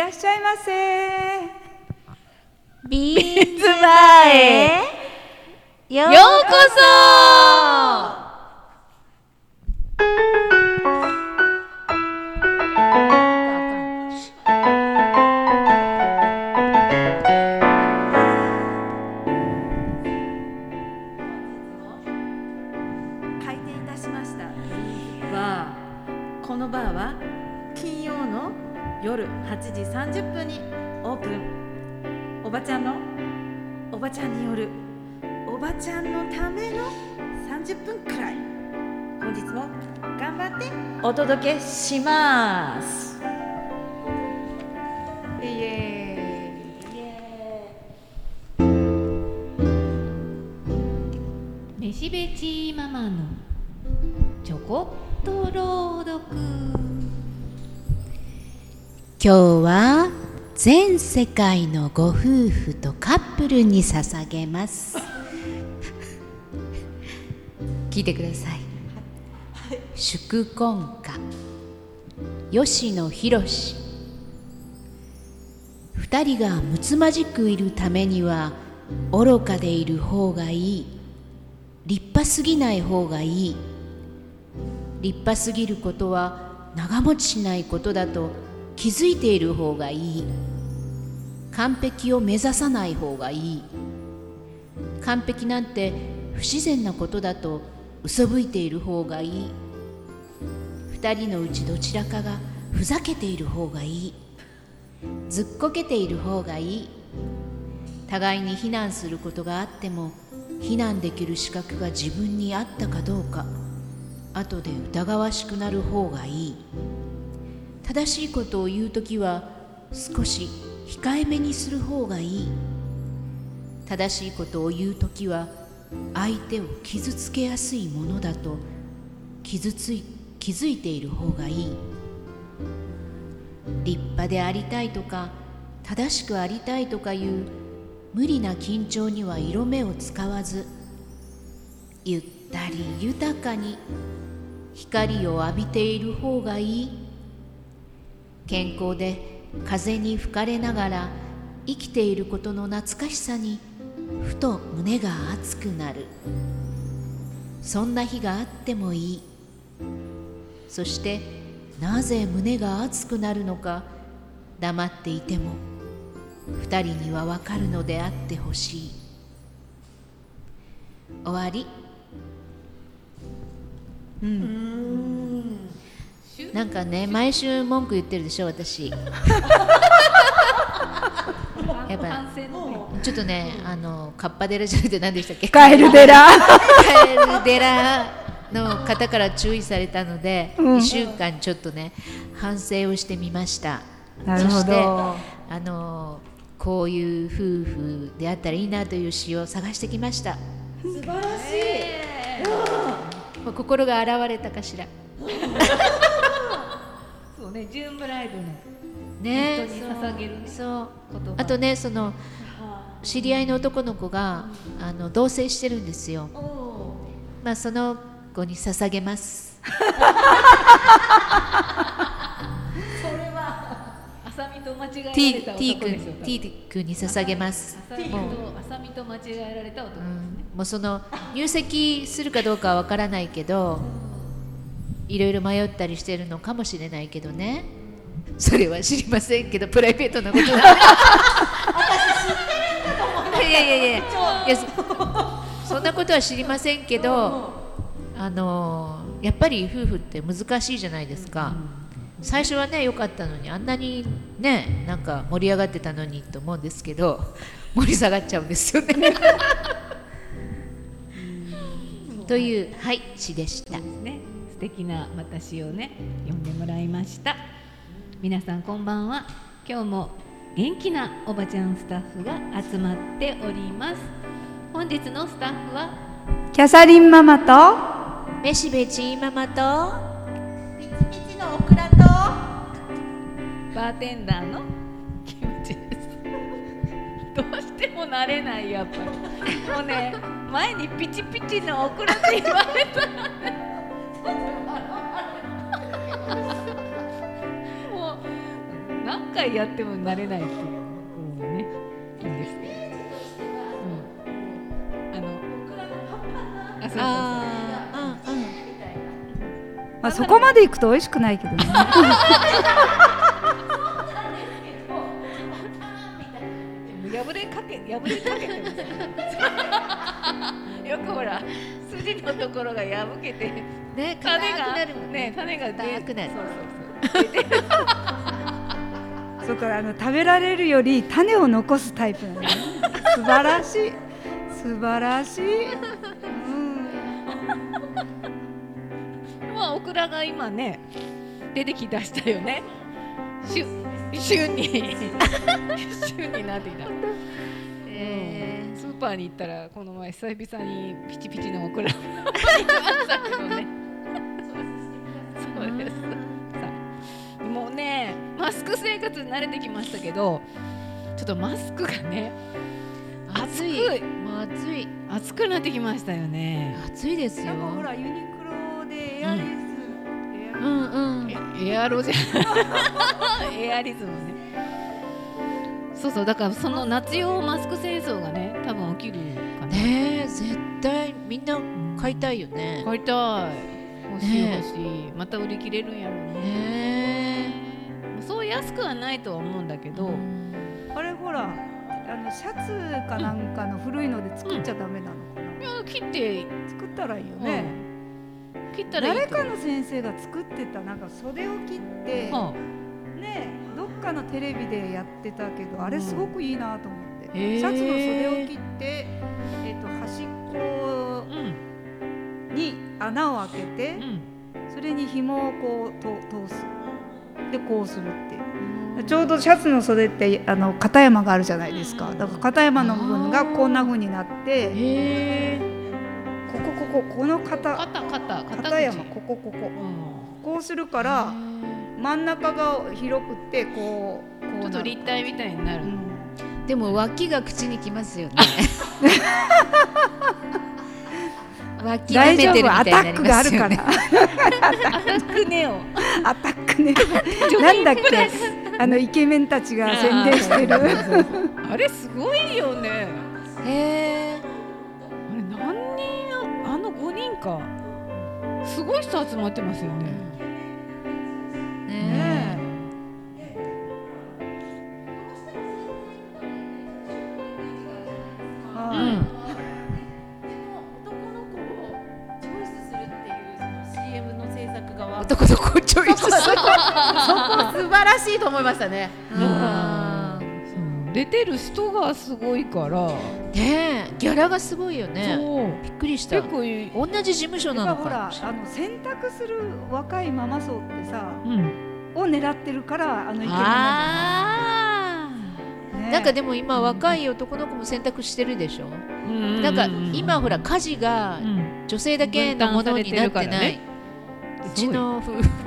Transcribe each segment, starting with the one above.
らっしゃいませ。ビーズバーへ。ようこそばちゃんの？おばちゃんによる。おばちゃんのための30分くらい。本日も頑張って。お届けします。イエーイ。飯べちママのちょこっと朗読。今日は全世界のご夫婦とカップルに捧げます。聞いてください。祝婚歌。吉野博二人がむつまじくいるためには愚かでいる方がいい。立派すぎない方がいい。立派すぎることは長持ちしないことだと気づいている方がいい。完璧を目指さない方がいい。完璧なんて不自然なことだと嘘吹いている方がいい。二人のうちどちらかがふざけている方がいい。ずっこけている方がいい。互いに非難することがあっても非難できる資格が自分にあったかどうか後で疑わしくなる方がいい。正しいことを言う時は少し控えめにする方がいい。正しいことを言う時は相手を傷つけやすいものだと傷つい気づいている方がいい。立派でありたいとか正しくありたいとかいう無理な緊張には色目を使わずゆったり豊かに光を浴びている方がいい。健康で風に吹かれながら生きていることの懐かしさにふと胸が熱くなる。そんな日があってもいい。そしてなぜ胸が熱くなるのか黙っていても二人にはわかるのであってほしい。終わり。うん。なんかね毎週文句言ってるでしょ私。やっぱちょっとねあのカッパデラじゃなくて何でしたっけ？カエル寺。カエル寺の方から注意されたので、うん。1週間ちょっとね反省をしてみました。なるほど。そしてあのこういう夫婦であったらいいなという詩を探してきました。素晴らしい。心が現れたかしら そうね、ジューンブライドのね人に捧げるねそうあとねその知り合いの男の子があの同棲してるんですよ。まあその子に捧げます。あさみと間違えら T, れた T 男でしょうか君 T 君に捧げます。もう。あさみと間違えられた男ですね、もうその入籍するかどうかはわからないけどいろいろ迷ったりしてるのかもしれないけどね。それは知りませんけどプライベートなことなんでいやいやいや。いやそそんなことは知りませんけどあのやっぱり夫婦って難しいじゃないですか。最初はね良かったのにあんなにねなんか盛り上がってたのにと思うんですけど 盛り下がっちゃうんですよね。というはい詩でした敵な私をね読んでもらいました。皆さんこんばんは。今日も元気なおばちゃんスタッフが集まっております。本日のスタッフはキャサリンママとめしべちママとバーテンダーのキムチです。どうしても慣れないやっぱり。もうね前にピチピチのオクラって言われたもうなん回やっても慣れないっていうところがねいいんですけど、うん、あのあそうそうそう。まあそこまで行くと美味しくないけどね破れかけ破れかけてますよよくほら筋のところが破けてね種がなるもんね。種が出硬くなる。そうそうそう。そっからあの食べられるより種を残すタイプなのね。素晴らしい。素晴らしい、うん、まあオクラが今ね出てきだしたよね。旬旬に。旬になってきた。えスーパーに行ったらこの前久々にピチピチのオクラ。を見ましたけどねそうです。さあもうねマスク生活に慣れてきましたけどちょっとマスクがねー、暑い。暑い。もう暑い暑くなってきましたよね。暑いですよ。なんかほらユニクロでエアリズ、エアリズうんうん。えエアロじゃ エアリズムね。そうそうだからその夏用マスク戦争がね多分起きるかな。ねえ絶対みんな買いたいよね。買いたい欲しいね欲しい、また売り切れるんやろうね。ねそう安くはないとは思うんだけえど、あれほらあのシャツかなんかの古いので作っちゃダメなのかな、いや切って。作ったらいいよね、うん。切ったらいいと誰かの先生が作ってたなんか袖を切って、はねどっかのテレビでやってたけどあれすごくいいなと思って、シャツの袖を切って、えー、と端っこあうんに穴を開けてう、ん。それに紐をこうと通す。でこうするっていう。ちょうどシャツの袖ってあの片山があるじゃないですか。だから片山の部分がこんな風になってへえ。こここここの片肩肩肩口。片山ここここ。うん。こうするから真ん中が広くってこうこうちょっと立体みたいになる、うん。でも脇が口にきますよね 大丈出てるみ夫たいになりアタックがあますよねるから。アタックネオ。アタックねなんだっけ？あのイケメンたちが宣伝してる。あれすごいよね。へえあれ何人あの5人か。すごい人集まってますよね。ねねうはいん男の子チョイスするそこ素晴らしいと思いましたね。あそう。出てる人がすごいから、ーねえギャラがすごいよね。そう。びっくりした。結構同じ事務所なのほらかあの選択する若いママ層ってさうん、を狙ってるからあのイケメンなんない、ね、なんかでも今若い男の子も選択してるでしょ？あなんか今ほら家事がうん。女性だけのものになってない。ねうちの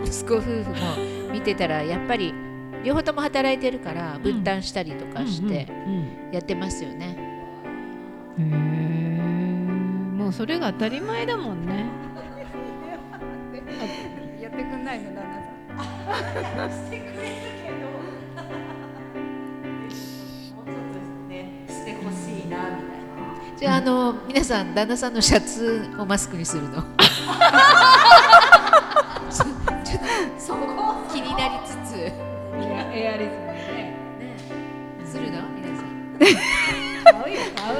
息子夫婦も見てたらやっぱり両方とも働いてるから分担したりとかしてやってますよね。うんへえもうそれが当たり前だもんねやってくんないの旦那さん してくれるけど、もうちょっとねしてほしいなみたいな。じゃああの皆さん旦那さんのシャツをマスクにするの？そこ気になりつつ。エアエアリズムでね。するの皆さん。買うよ買う。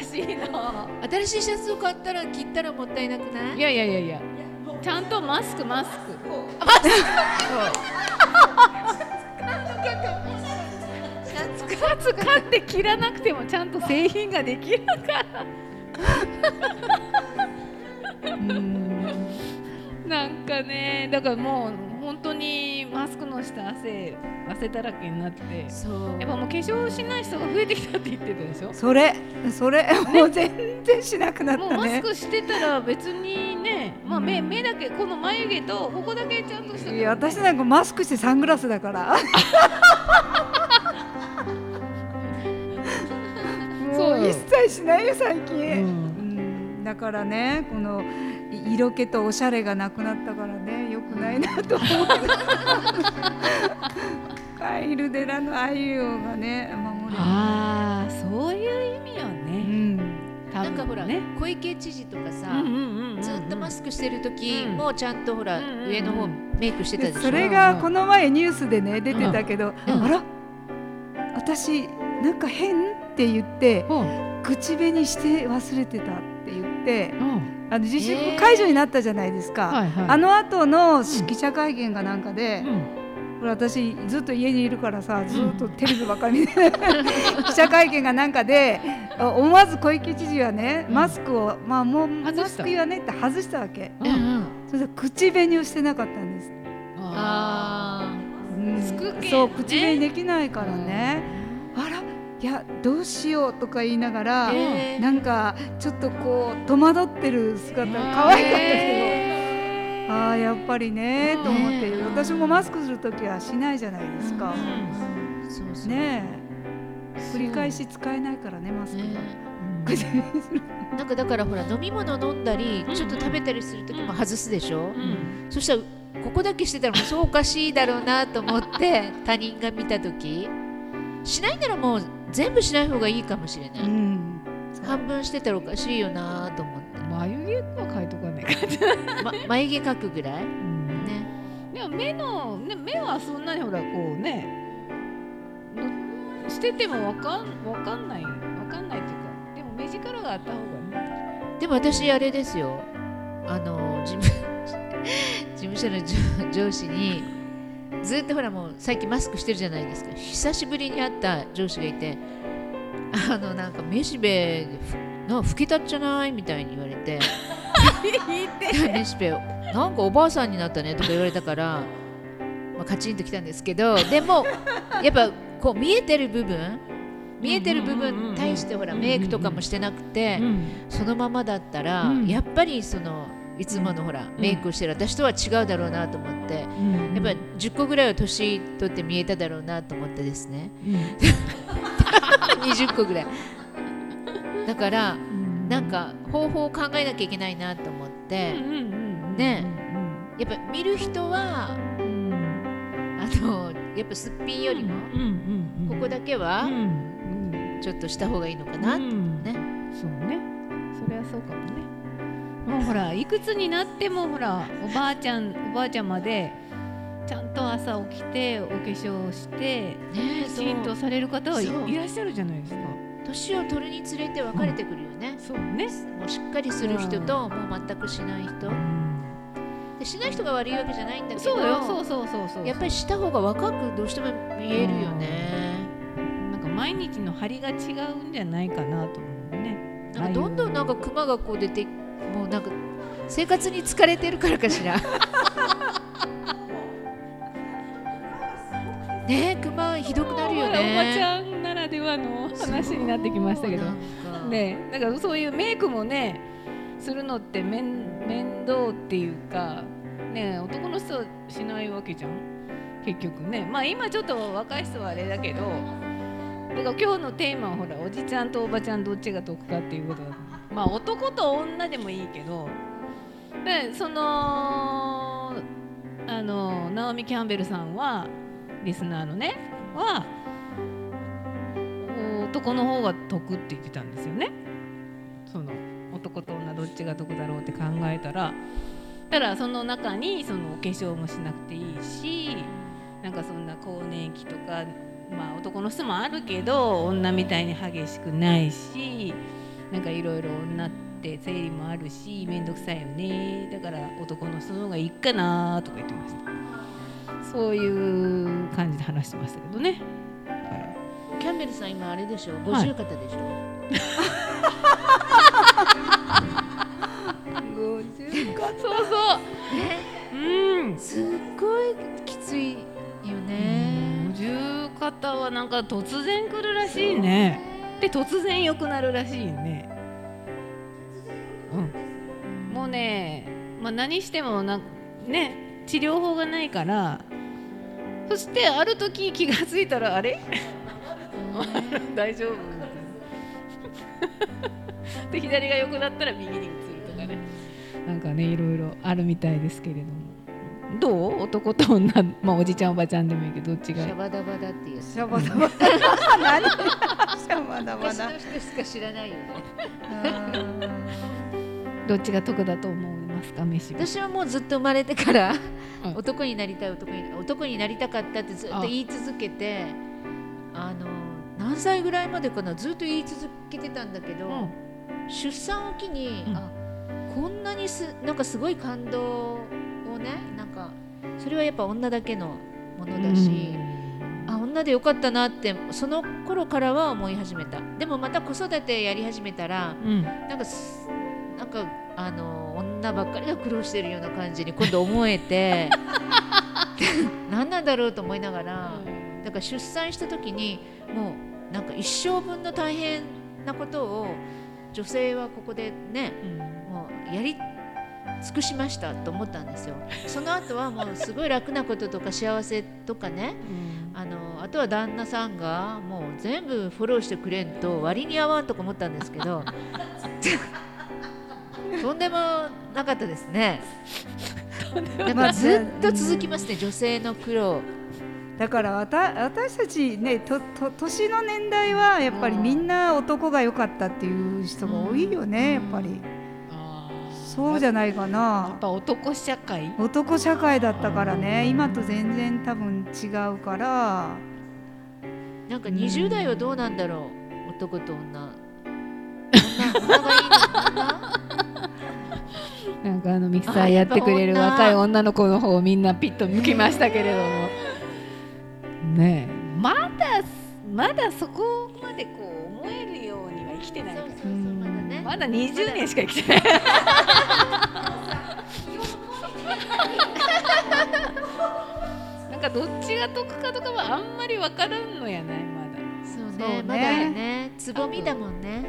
新しいの新しいシャツを買ったら切ったらもったいなくない？いやいやいやいや。ちゃんとマスクマスク。シャツシャツ買って切らなくてもちゃんと製品ができるからなんかねだからもう本当にマスクの下汗汗だらけになってそう。やっぱもう化粧しない人が増えてきたって言ってたでしょ？それそれもう全然しなくなっもうマスたねクしてたら別にね、まあ目うん。目だけこの眉毛とここだけちゃんとしたいや私なんかマスクしてサングラスだから。そう一切しないよ最近、うん。うん。だからねこのい色気とおしゃれがなくなったからね。よくないなと思う。カイル寺のあがね守ああそういう意味ようね。ん。多分なんかほら、ね。小池知事とかさ、うんうんうんうんずっとマスクしてる時うん。もちゃんとほら、うんうんうん。上の方メイクしてたでしょ？でそれがこの前ニュースでね出てたけど、うん。あら私なんか変って言ってうん。口紅して忘れてたって言ってうんあの自粛えー解除になったじゃないですか、はいはい。あの後の記者会見がなんかで、うん。ほら私ずっと家にいるからさずっとテレビばっかり見て記 者会見がなんかであ思わず小池知事はねマスクをまあもうマスク言わねって外したわけ。うんうん。それで口紅をしてなかったんです、あうん。そう口紅できないからね、あらいやどうしようとか言いながら、えーなんかちょっとこう戸惑ってる姿が可愛かったけど。ああやっぱりねと思って、ね私もマスクするときはしないじゃないですか。うそうねえ。繰り返し使えないからねマスク。が。なんかだからほら飲み物飲んだりちょっと食べたりする時も外すでしょ、うん。そしたらここだけしてたらもうそうおかしいだろうなと思って他人が見た時。しないならもう全部しない方がいいかもしれない、うん。半分してたらおかしいよなと思って、眉毛は描いとかないかま、眉毛描くぐらい？な。ね。でも目の、ね、目はそんなにほらこうねのしててもわかんわかんないわかんないっていうかでも目力があった方がねでも私あれですよ。あの事務 事務所の上上司にずっとほらもう最近マスクしてるじゃないですか。久しぶりに会った上司がいてあのなんかめしべふな老けたっちゃないみたいに言われて。めしべなんかおばあさんになったねとか言われたから、まあ、カチンときたんですけどでもやっぱこう見えてる部分見えてる部分に対してほらメイクとかもしてなくて、そのままだったら、うんやっぱりそのいつものほら、メイクをしてる私とは違うだろうなと思って、やっぱり10個ぐらいは年取って見えただろうなと思ってですね。20個ぐらい。だからなんか方法を考えなきゃいけないなと思って、ね。やっぱ見る人はあのやっぱすっぴんよりも、ここだけはちょっとした方がいいのかな、ね。そうね。それはそうかもねもうほらいくつになってもほらおばあちゃんおばあちゃんまでちゃんと朝起きてお化粧してきちんとされる方はいらっしゃるじゃないですか。年を取るにつれて分かれてくるよね、そうね。もうしっかりする人と、もう全くしない人、でしない人が悪いわけじゃないんだけどそうよ。そうそうそうそうやっぱりした方が若くどうしても見えるよね、なんか毎日の張りが違うんじゃないかなと思うね。なんかどんどんなんかクマがこう出てもうなんか生活に疲れてるからかしら。ねえクマひどくなるよね。おばちゃんならではの話になってきましたけど。そうなんかねだからそういうメイクもねするのって面面倒っていうかね男の人はしないわけじゃん。結局ね。まあ今ちょっと若い人はあれだけどだから今日のテーマはほらおじちゃんとおばちゃんどっちが得かっていうことだまあ男と女でもいいけどでそのあのナオミ・キャンベルさんはリスナーのねは男の方が得って言ってたんですよね。その男と女どっちが得だろうって考えたらただその中にそのお化粧もしなくていいしなんかそんな更年期とかまあ男の人もあるけど女みたいに激しくないしなんかいろいろ女って生理もあるし面倒くさいよね。だから男の人の方がいいかなとか言ってました。そういう感じで話してましたけどね。キャンベルさん今あれでしょ？五はい。十肩でしょ、そうそう。うん。すっごいきついよね、五十肩はなんか突然来るらしいねで突然良くなるらしいね。うん。もうね、まあ、何してもなね治療法がないから。そしてある時気がついたらあれ？大丈夫。で左が良くなったら右に移るとかね。なんかねいろいろあるみたいですけれども。どう？男と女？まあおじちゃんおばちゃんでもいいけどどっちが？いいシャバダバダっていう。シャバダバダ何？シャバダバダ昔の人しか知らないよね。どっちが得だと思いますか？飯は。私はもうずっと生まれてから、うん。男になりたい男に男になりたかったってずっと言い続けてあの何歳ぐらいまでかな？ずっと言い続けてたんだけど、うん。出産を機に、うん。あこんなにすなんかすごい感動をねそれはやっぱ女だけのものだし、あ女でよかったなってその頃からは思い始めた。でもまた子育てやり始めたらうん。なんかすなんかあの女ばっかりが苦労してるような感じに今度思えて 何なんだろうと思いながらだから出産した時にもうなんか一生分の大変なことを女性はここでねもうやり尽くしましたと思ったんですよ。その後はもうすごい楽なこととか幸せとかね。あのあとは旦那さんがもう全部フォローしてくれんと割に合わんとか思ったんですけど。とんでもなかったですね。なんかずっと続きますね女性の苦労。だからわた私たちねとと年の年代はやっぱりみんな男が良かったっていう人が多いよね、やっぱりそうじゃないかやっなぱ男社会？男社会だったからね。今と全然多分違うから。なんか20代はどうなんだろう？男と女。女女がいいの？女？なんかあのミキサーやってくれる若い女の子の方をみんなピッと向きましたけれども。ねえ。まだまだそこまでこう思えるようには生きてないから。そうそうそうまだねまだ。20年しか生きてない。なんかどっちが得かとかはあんまり分からんのやないまだ。そうそうねね。まだね。つぼみだもんね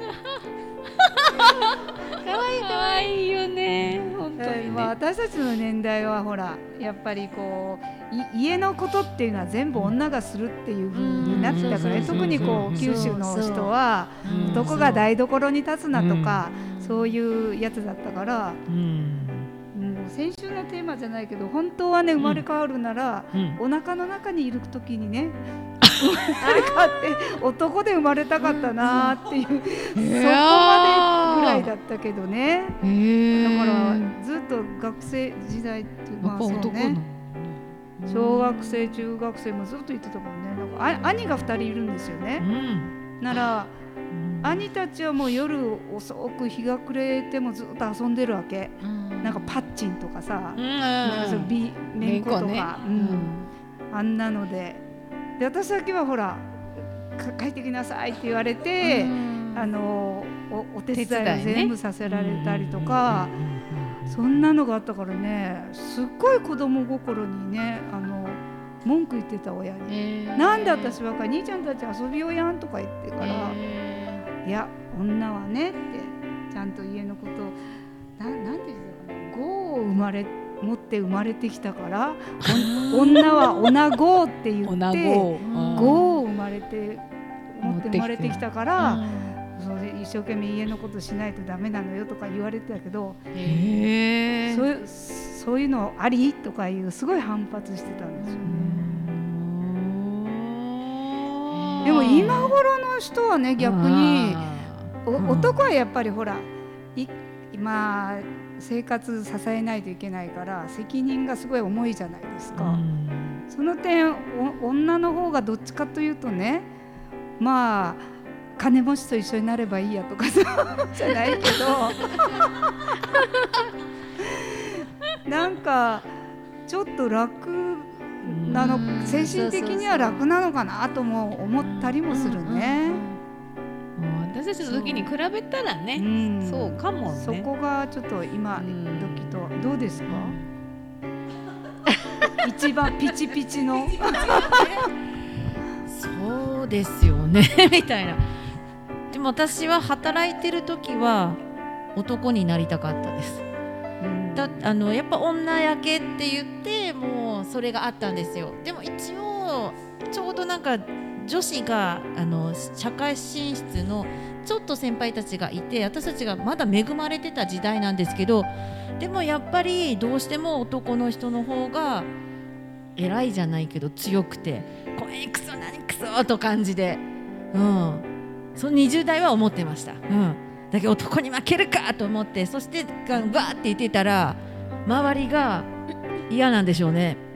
可愛い可愛いよね本当にね。私たちの年代はほらやっぱりこうい家のことっていうのは全部女がするっていう風になってたからねうん特にこう九州の人はうん男が台所に立つなとかそういうやつだったから先週のテーマじゃないけど本当はね生まれ変わるならうん。お腹の中にいる時にね生まれ変わって男で生まれたかったなっていうそこまでぐらいだったけどね。へだからーずっと学生時代っていうまあそうね。ね小学生中学生もずっと言ってたもんね。なんかあ兄が2人いるんですようねん。ならうん。兄たちはもう夜遅く日が暮れてもずっと遊んでるわけ。なんかパッチンとかさうん。なんかそうビめん。ことか、こね。うん。あんなのでで私だけはほらか帰ってきなさいって言われて、あのおお手伝いを全部させられたりとか。そんなのがあったからねすっごい子供心にねあの文句言ってた親に「なんで私ばっかり兄ちゃんたち遊びようやん」とか言ってから「いや女はね」ってちゃんと家のことななんて言ってたかな「業を生まれ持って生まれてきたからお 女は女子って言女って子。業を生まれて持って生まれてきたから。一生懸命家のことしないとダメなのよとか言われてたけど、そういうそういうのあり？とかいうすごい反発してたんですよ。ね。でも今頃の人はね逆に男はやっぱりほらい今生活支えないといけないから責任がすごい重いじゃないですか。その点お女の方がどっちかというとねまあ金持ちと一緒になればいいやとかそう じゃないけど。なんかちょっと楽なのうん。精神的には楽なのかなとも思ったりもするね。うん私たちの時に比べたらね、うん。そうかもね。そこがちょっと今うん。時とどうですか？一番ピチピチの？そうですよね。みたいな。でも私は働いてる時は男になりたかったです。だあのやっぱ女焼けって言ってもうそれがあったんですよ。でも一応ちょうどなんか女子があの社会進出のちょっと先輩たちがいて私たちがまだ恵まれてた時代なんですけどでもやっぱりどうしても男の人の方が偉いじゃないけど強くて「これクソ何クソ!」と感じで、うん、その20代は思ってました、うん、だけど男に負けるかと思ってそしてがバーって言ってたら周りが嫌なんでしょうね。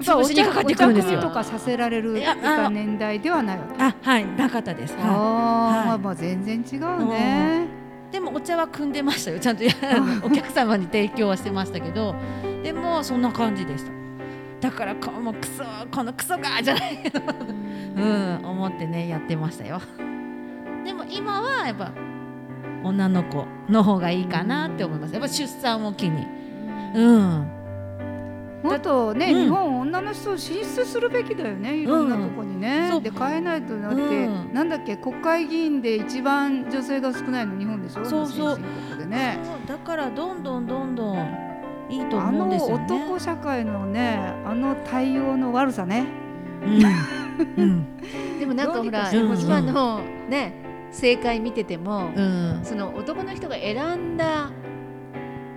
潰しにかかってくるんですよ。とかさせられる年代ではないわけ。あはいなかったです、はああ、はい。まあまあ全然違うね。い、でもお茶は汲んでましたよ。ちゃんと お客様に提供はしてましたけど。でもそんな感じでした。だからこのクソこのクソがじゃないけど。うん思ってねやってましたよ。でも今はやっぱ女の子の方がいいかなって思います。やっぱ出産を機に。うん。もっとね、うん。日本女の人を進出するべきだよねいろんなとこにね、そう。で変えないとだって、うん。なんだっけ国会議員で一番女性が少ないの日本でしょ？そうそう。ね。そう。だからどんどんどんどんいいとあの思うんですよね。男社会のねあの対応の悪さね。うん。うん。でもなんかほら、今のね正解見てても、うん。その男の人が選んだ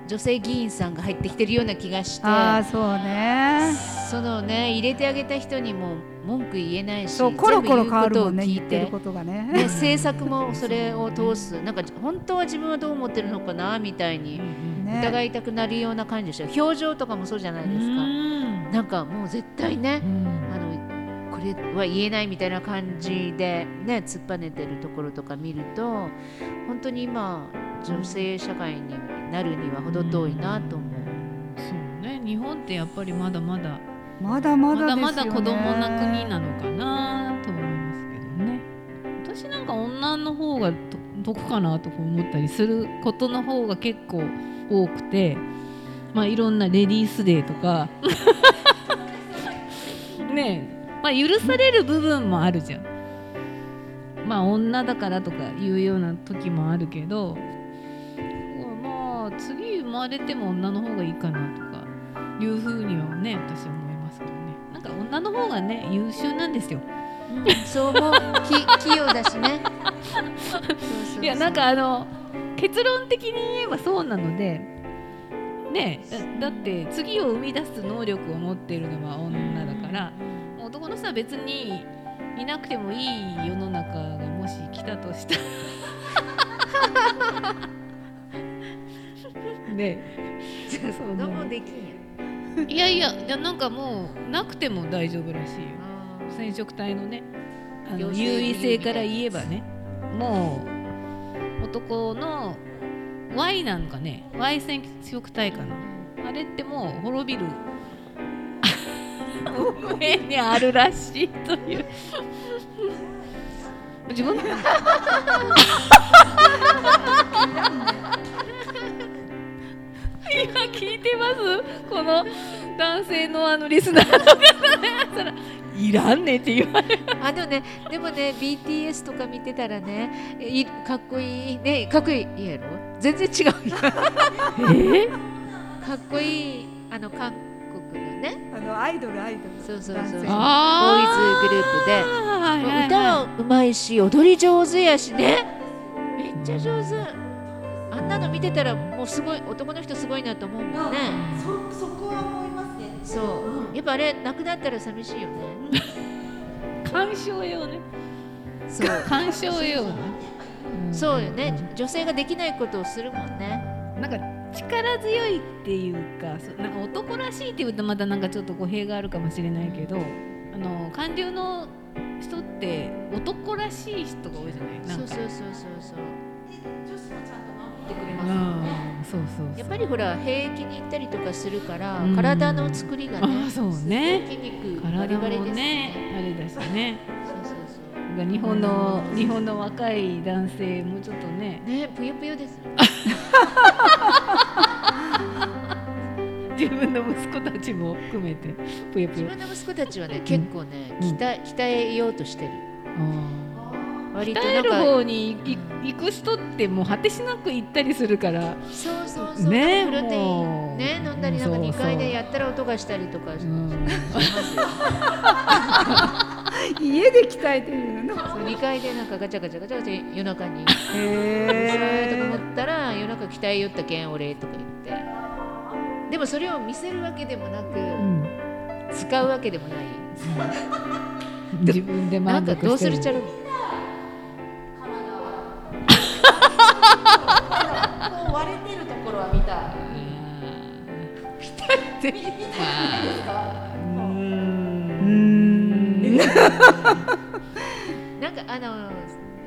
女性議員さんが入ってきてるような気がして。ああそうね。そのね入れてあげた人にも文句言えないしそうコロコロ変わるもんねて。政策もそれを通す。なんか本当は自分はどう思ってるのかなみたいにね。疑いたくなるような感じでした表情とかもそうじゃないですか。なんかもう絶対ねあのこれは言えないみたいな感じでね突っぱねてるところとか見ると本当に今女性社会になるには程遠いなと思う。そうね。日本ってやっぱりまだまだまだままだだですよね。まだ子供な国なのかなと思いますけどね。私なんか女の方がと得かなとか思ったりすることの方が結構多くてまあいろんなレディースデーとか。ね。えまあ許される部分もあるじゃん。まあ女だからとかいうような時もあるけどまあ次生まれても女の方がいいかなとかいうふうにはね私は思いますけどね。なんか女の方がね優秀なんですよ。そう思う。き器用だしね。いやなんかあの結論的に言えばそうなのでねだだって次を生み出す能力を持っているのは女だから男の人は別にいなくてもいい世の中がもし来たとしたら。ね。子供できんやいやいやいやなんかもうなくても大丈夫らしいよ。染色体のねあの優位性から言えばねもう男の Y なんかね Y 染色体かな。あれってもう滅びる上にあるらしいという。自分今聞いてます？この男性のあのリスナーの方らいらんねって言われる。あでもねでもね BTS とか見てたらねいかっこいいね。かっこいいやろ全然違うよ。え？かっこいいあの韓国のね。あのアイドルアイドル。そうそうそうボーイズグループで。あ歌はうまいし踊り上手やしね。めっちゃ上手。あんなの見てたらもうすごい男の人すごいなと思うもんね。そそこは思いますね。そう。やっぱあれなくなったら寂しいよね。鑑賞用ね。そう。鑑賞用ね、んそうよね。女性ができないことをするもんね。なんか力強いっていうかそうなんか男らしいっていうとまたなんかちょっと語弊があるかもしれないけどあの韓流の人って男らしい人が多いじゃない？なんか。そうそうそうそうそう。うんそうそうそう。やっぱりほら兵役に行ったりとかするから、うん。体の作りがねあそうね。筋肉バリ体バリですもね。ねあれだしね。そうそうそう。日本の日本の若い男性もちょっとね。ねぷよぷよです 自分の息子たちも含めて。ぷよぷよ。自分の息子たちはね結構ね鍛え鍛えようとしてる。割と鍛える方にい行く人ってもう果てしなく行ったりするから。そうそうそう、ねプロテイン。ね飲んだりなんかそうそう2階でやったら音がしたりとか家で鍛えてるのそう2階でなんかガチャガチャガチャガチャ夜中に「へえー」とかえ思ったら夜中鍛えよったけん俺とか言ってでもそれを見せるわけでもなくうん。使うわけでもない。自分でなんか満足してる。どうするちゃるところは見たピタって見たうんなんかあの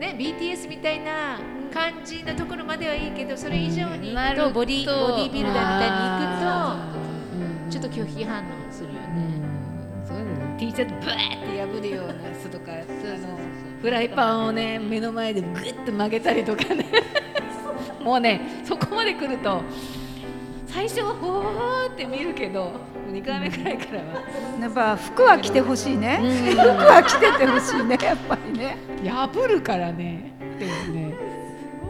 ね BTS みたいな感じのところまではいいけどそれ以上に行くとボディボディビルダーみたいに行くとちょっと拒否反応するようね。ん。そういうの T シャツブワーって破るような人とかフライパンをね目の前でグッと曲げたりとかねもうねそこまで来ると最初はほーって見るけど2回目くらいからは。やっぱ服は着てほしいね。服は着ててほしいねやっぱりね。破るからね。でもね、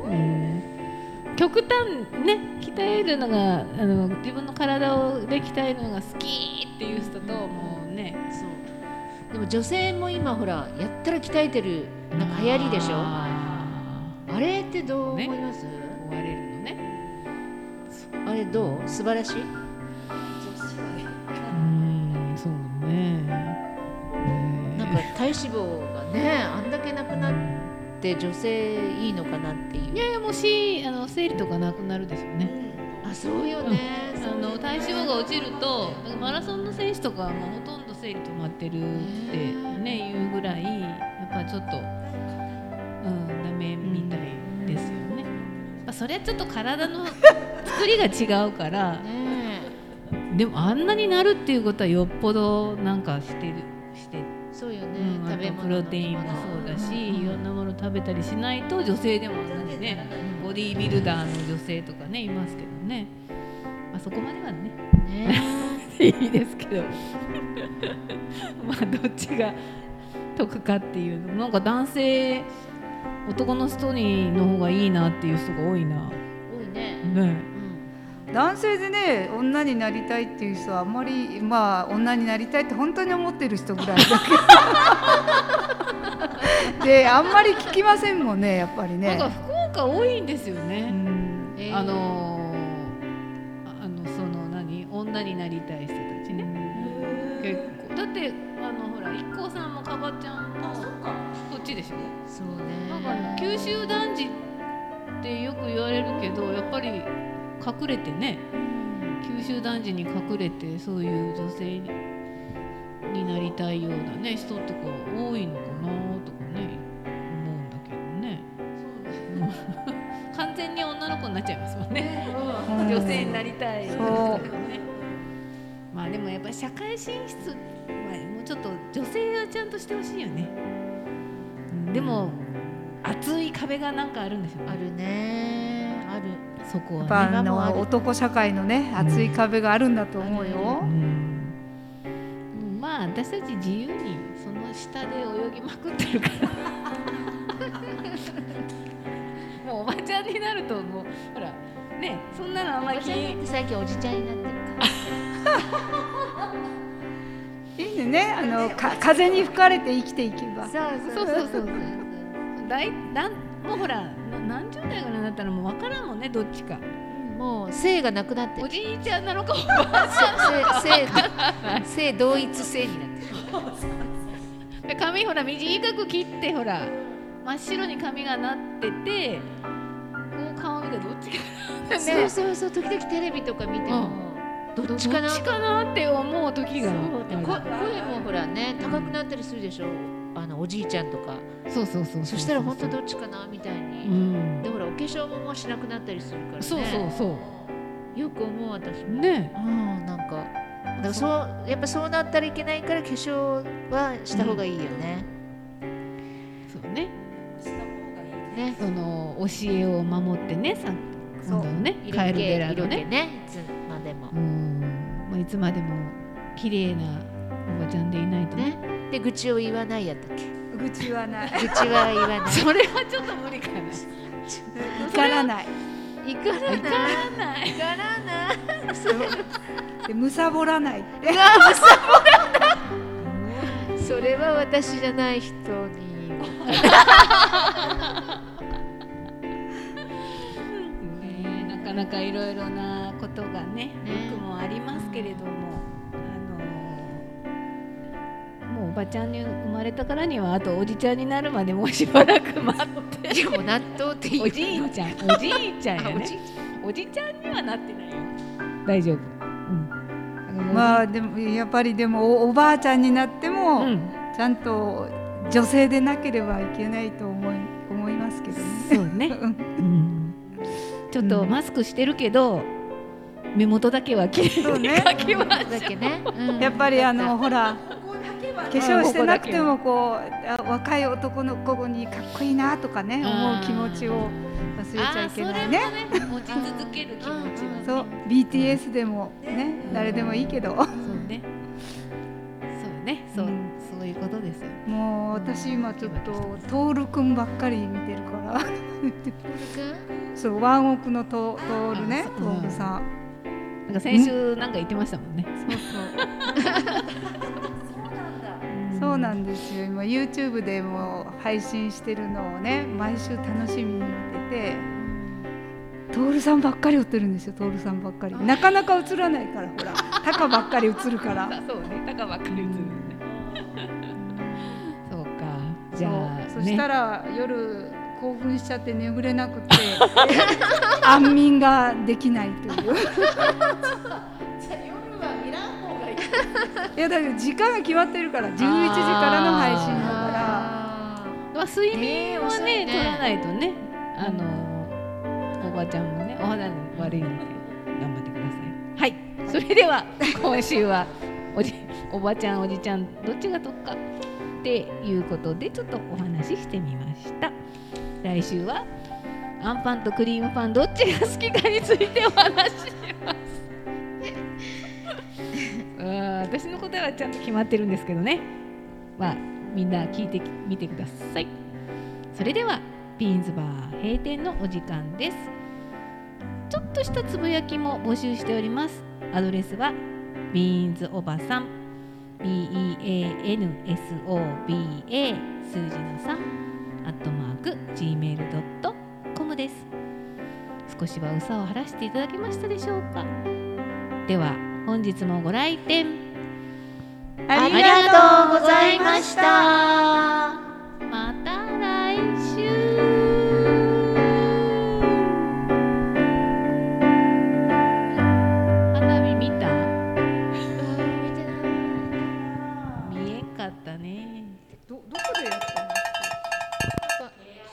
うん、極端ね鍛えるのがあの自分の体をで鍛えるのが好きっていう人ともうね。そう。でも女性も今ほらやったら鍛えてるなんか流行りでしょ？ああれってどう思います、ねあれどう？素晴らしい？うんそうね。なんか体脂肪がねあんだけなくなって女性いいのかなっていう。いやいやもしあの生理とかなくなるでしょうね。あそうよね、あの体脂肪が落ちるとマラソンの選手とかはもうほとんど生理止まってるってね言うぐらいやっぱちょっとうんダメみたいですよね、まあ、それはちょっと体の作りが違うから。ねでもあんなになるっていうことはよっぽどなんかしてるしてえそうよね、うん、あ食べ物とプロテインもそうだし、いろんなもの食べたりしないと女性でもあんなにねボディービルダーの女性とかねいますけどね、まあ、そこまではね。ね いいですけど。まあどっちが得かっていうのなんか男性男の人にの方がいいなっていう人が多いな。多いね、ね。うん、男性でね女になりたいっていう人はあんまりまあ女になりたいって本当に思ってる人ぐらいだけど。であんまり聞きませんもんねやっぱりね。なんか福岡多いんですようね、ん。えーあのーああのその何？女になりたい人たちね。結構。だってあのほら IKKO さんもかばちゃんもちでしょ。そうなんか九州男児ってよく言われるけどやっぱり隠れてね九州男児に隠れてそういう女性にになりたいようなね人ってこう多いのかなとかね思うんだけどね。うん完全に女の子になっちゃいますもんね。うん。女性になりたい。ねまあでもやっぱり社会進出はもうちょっと女性はちゃんとしてほしいよね、うんでも厚い壁がなんかあるんですよ。ねあるね。ある。そこはね。やっぱあの男社会のね厚い壁があるんだと思うよ。うん。まあ私たち自由にその下で泳ぎまくってるから。もうおばちゃんになるともうほらねそんなのあんまり気に。最近おじちゃんになってるから いいねあのか風に吹かれて生きていけば。そうそうそうそうそう。だいだんもうほらな何十代ぐらいになったらもう分からんもんねどっちか。もう性がなくなっておるじいちゃんなのかおばあち性性性同一性になってる髪ほら短く切ってほら真っ白に髪がなっててこう顔見てどっちかなってね。そうそうそう時々テレビとか見ても、どっちかな？どっちかな？って思う時が声もほらね高くなったりするでしょ？あのおじいちゃんとか。そうそうそうそしたら本当どっちかな？みたいに、うん。でほらお化粧ももうしなくなったりするからね。そうそうそよく思う私ね。うんなんか。だからそうやっぱそうなったらいけないから化粧はした方がいいよね、そうね。ね。その教えを守ってねさ今度のね色カエルベラのね。気ねいつまでも。うん。まあいつまでも綺麗なおばちゃんでいないと。ね。ねで愚痴を言わないやったっけ？愚痴はない。愚痴は言わない。それはちょっと無理かな。怒らない。いかない。いからない。いからない。でむさぼらないって。そそれは私じゃない人に。ねなかなかいろいろなことがねね。僕もありますけれども、おばちゃんに生まれたからにはあとおじちゃんになるまでもうしばらく待って。でも納豆っていう。おじいちゃんおじいちゃんやね。あおじいおじちゃんにはなってないよ。大丈夫。うん。まあでもやっぱりでもおおばあちゃんになっても、うん。ちゃんと女性でなければいけないと思い思いますけどね。そうね、うん、ちょっとマスクしてるけど、目元だけは綺麗に描きましょう。だけね、うん。やっぱりあのほら化粧してなくてうんもこうあ若い男の子にかっこいいなとかね思う気持ちを忘れちゃいけないね。持ち続ける気持ちそう。BTS でもね誰でもいいけど。そうね。そうね。そう、うん。そういうことですよ。もう私今ちょっとトールくんばっかり見てるから。そうワンオクのトトールねあトールさん。なんか先週なんか言ってましたもんね。そうそう そうなんですよ。今 YouTube でも配信してるのをね毎週楽しみに見てて徹さんばっかり売ってるんですよ徹さんばっかり。なかなか映らないからほら。タカばっかり映るから。そうね高ばっかり映る。ねそうか。じゃあそうそしたら夜興奮しちゃって眠れなくて。安眠ができないという いやだけど時間が決まってるから11時からの配信だから。あまあ睡眠はね,、ね取らないとねあのおばちゃんもねお肌に悪いので頑張ってください。はい。それでは今週はおじおばちゃんおじちゃんどっちが得かっていうことでちょっとお話ししてみました。来週はアンパンとクリームパンどっちが好きかについてお話し私の答えはちゃんと決まってるんですけどね。まあみんな聞いてみてください。それではビーンズバー閉店のお時間です。ちょっとしたつぶやきも募集しております。アドレスはビーンズおばさん BEANSOBA 数字の3アットマーク Gmail.com です。少しはうさを晴らしていただけましたでしょうか。では本日もご来店。ありがとうございました。